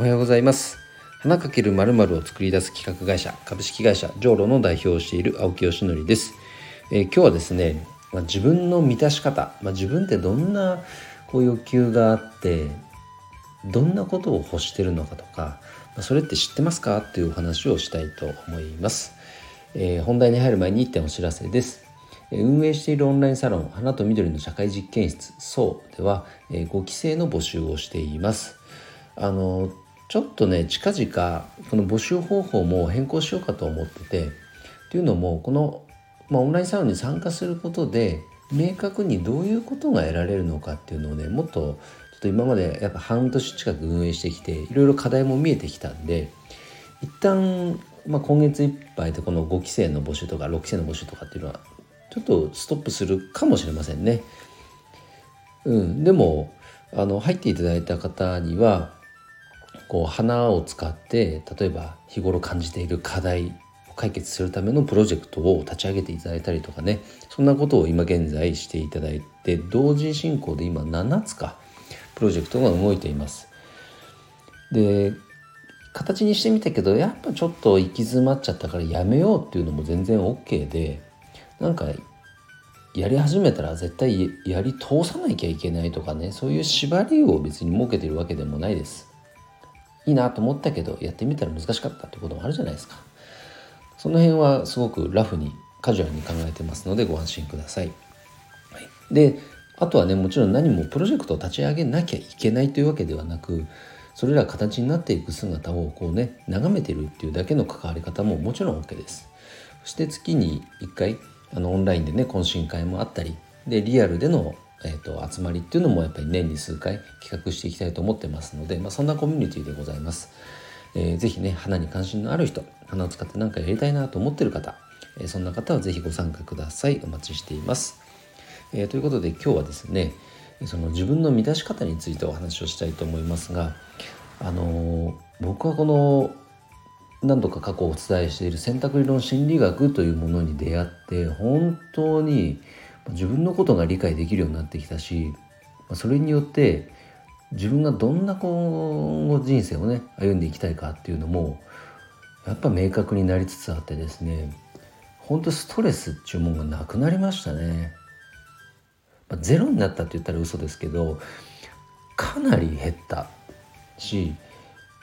おはようございます。花かけるまるを作り出す企画会社株式会社ジョーロの代表をしている青木よしのりです、えー、今日はですね、まあ、自分の満たし方、まあ、自分ってどんなこう欲求があってどんなことを欲してるのかとか、まあ、それって知ってますか？っていうお話をしたいと思います、えー、本題に入る前に1点お知らせです。運営しているオンラインサロン花と緑の社会実験室そうでは5期生の募集をしています。あのちょっとね近々この募集方法も変更しようかと思っててというのもこの、まあ、オンラインサロンに参加することで明確にどういうことが得られるのかっていうのをねもっとちょっと今までやっぱ半年近く運営してきていろいろ課題も見えてきたんで一旦、まあ、今月いっぱいでこの5期生の募集とか6期生の募集とかっていうのはちょっとストップするかもしれませんね。うん、でもあの入っていただいた方にはこう花を使って例えば日頃感じている課題を解決するためのプロジェクトを立ち上げていただいたりとかねそんなことを今現在していただいて同時進行で今7つかプロジェクトが動いています。で形にしてみたけどやっぱちょっと行き詰まっちゃったからやめようっていうのも全然 OK でなんかやり始めたら絶対やり通さなきゃいけないとかねそういう縛りを別に設けてるわけでもないですいいなと思ったけどやってみたら難しかったってこともあるじゃないですか。その辺はすごくラフにカジュアルに考えてますのでご安心ください、はい、であとはねもちろん何もプロジェクトを立ち上げなきゃいけないというわけではなくそれら形になっていく姿をこうね眺めてるっていうだけの関わり方ももちろん OK です。そして月に1回あのオンラインでね懇親会もあったりでリアルでの、えーと、集まりっていうのもやっぱり年に数回企画していきたいと思ってますので、まあ、そんなコミュニティでございます。えー、ぜひね花に関心のある人花を使って何かやりたいなと思ってる方、えー、そんな方はぜひご参加くださいお待ちしています、えー、ということで今日はですねその自分の満たし方についてお話をしたいと思いますがあの僕はこの何度か過去お伝えしている選択理論心理学というものに出会って本当に自分のことが理解できるようになってきたしそれによって自分がどんな今後人生をね歩んでいきたいかっていうのもやっぱ明確になりつつあってですね本当ストレスっていうものがなくなりましたね。まあ、ゼロになったって言ったら嘘ですけどかなり減ったし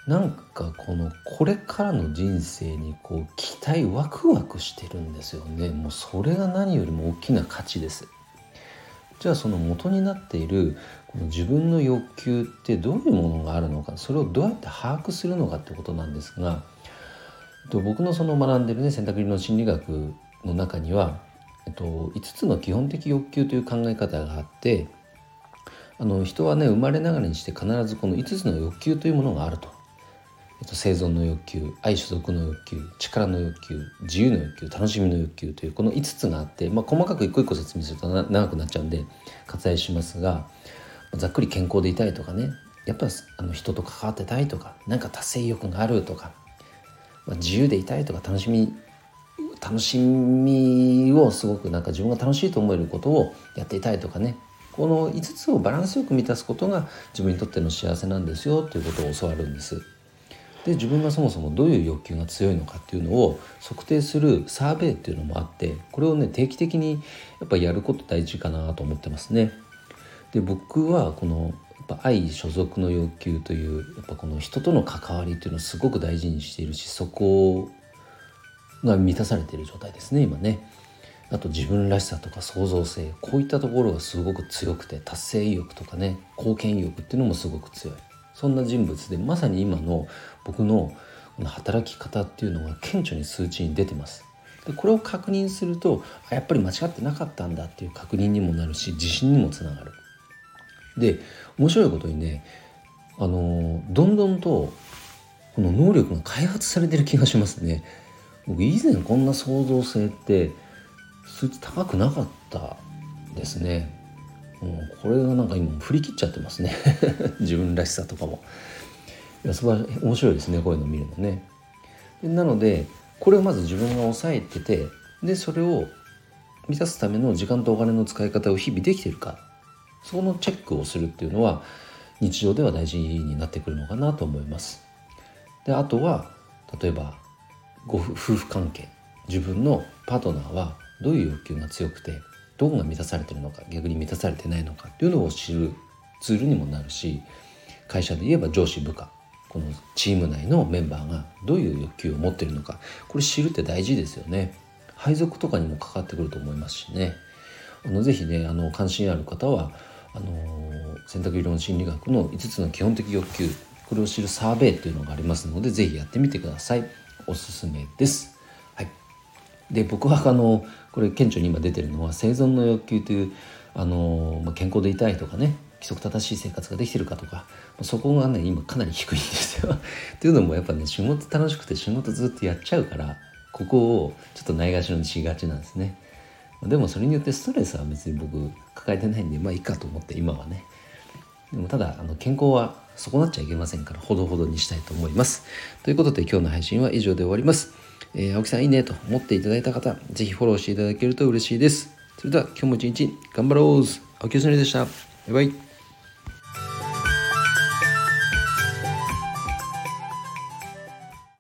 なんかこのこれからの人生にこう期待ワクワクしてるんですよね。もうそれが何よりも大きな価値です。じゃあその元になっているこの自分の欲求ってどういうものがあるのかそれをどうやって把握するのかってことなんですが僕のその学んでるね選択理論心理学の中には、えっと、5つの基本的欲求という考え方があってあの人はね生まれながらにして必ずこの5つの欲求というものがあると。生存の欲求愛所属の欲求力の欲求自由の欲求楽しみの欲求というこの5つがあって、まあ、細かく一個一個説明すると長くなっちゃうんで割愛しますがざっくり健康でいたいとかねやっぱあの人と関わってたいとか何か達成意欲があるとか、まあ、自由でいたいとか楽しみ楽しみをすごくなんか自分が楽しいと思えることをやっていたいとかねこの5つをバランスよく満たすことが自分にとっての幸せなんですよということを教わるんです。で自分がそもそもどういう欲求が強いのかっていうのを測定するサーベイっていうのもあってこれをね定期的にやっぱやること大事かなと思ってますね。で僕はこのやっぱ愛所属の欲求というやっぱこの人との関わりっていうのをすごく大事にしているしそこが満たされている状態ですね今ね。あと自分らしさとか創造性こういったところがすごく強くて達成意欲とかね貢献意欲っていうのもすごく強い。そんな人物でまさに今の僕のこの働き方っていうのが顕著に数値に出てます。でこれを確認するとやっぱり間違ってなかったんだっていう確認にもなるし自信にもつながる。で面白いことにねあのどんどんとこの能力が開発されてる気がしますね。僕以前こんな創造性って数値高くなかったですね。うん、これがなんか今振り切っちゃってますね。自分らしさとかも。いや素晴ら面白いですねこういうの見るのね。なのでこれをまず自分が抑えててでそれを満たすための時間とお金の使い方を日々できてるか。そこのチェックをするっていうのは日常では大事になってくるのかなと思います。であとは例えばご夫婦関係。自分のパートナーはどういう欲求が強くてどこが満たされてるのか逆に満たされてないのかっていうのを知るツールにもなるし会社で言えば上司部下このチーム内のメンバーがどういう欲求を持ってるのかこれ知るって大事ですよね。配属とかにもかかってくると思いますしね。あのぜひねあの関心ある方はあの選択理論心理学の5つの基本的欲求これを知るサーベイっていうのがありますのでぜひやってみてください。おすすめです。で僕はあのこれ顕著に今出てるのは生存の欲求というあの、まあ、健康でいたいとかね規則正しい生活ができてるかとかそこがね今かなり低いんですよ。というのもやっぱね仕事楽しくて仕事ずっとやっちゃうからここをちょっとないがしろにしがちなんですね。でもそれによってストレスは別に僕抱えてないんでまあいいかと思って今はね。でもただあの健康は損なっちゃいけませんからほどほどにしたいと思います。ということで今日の配信は以上で終わります。えー、青木さんいいねと思っていただいた方、ぜひフォローしていただけると嬉しいです。それでは今日も一日頑張ろう青木よしのりでした。バイバイ。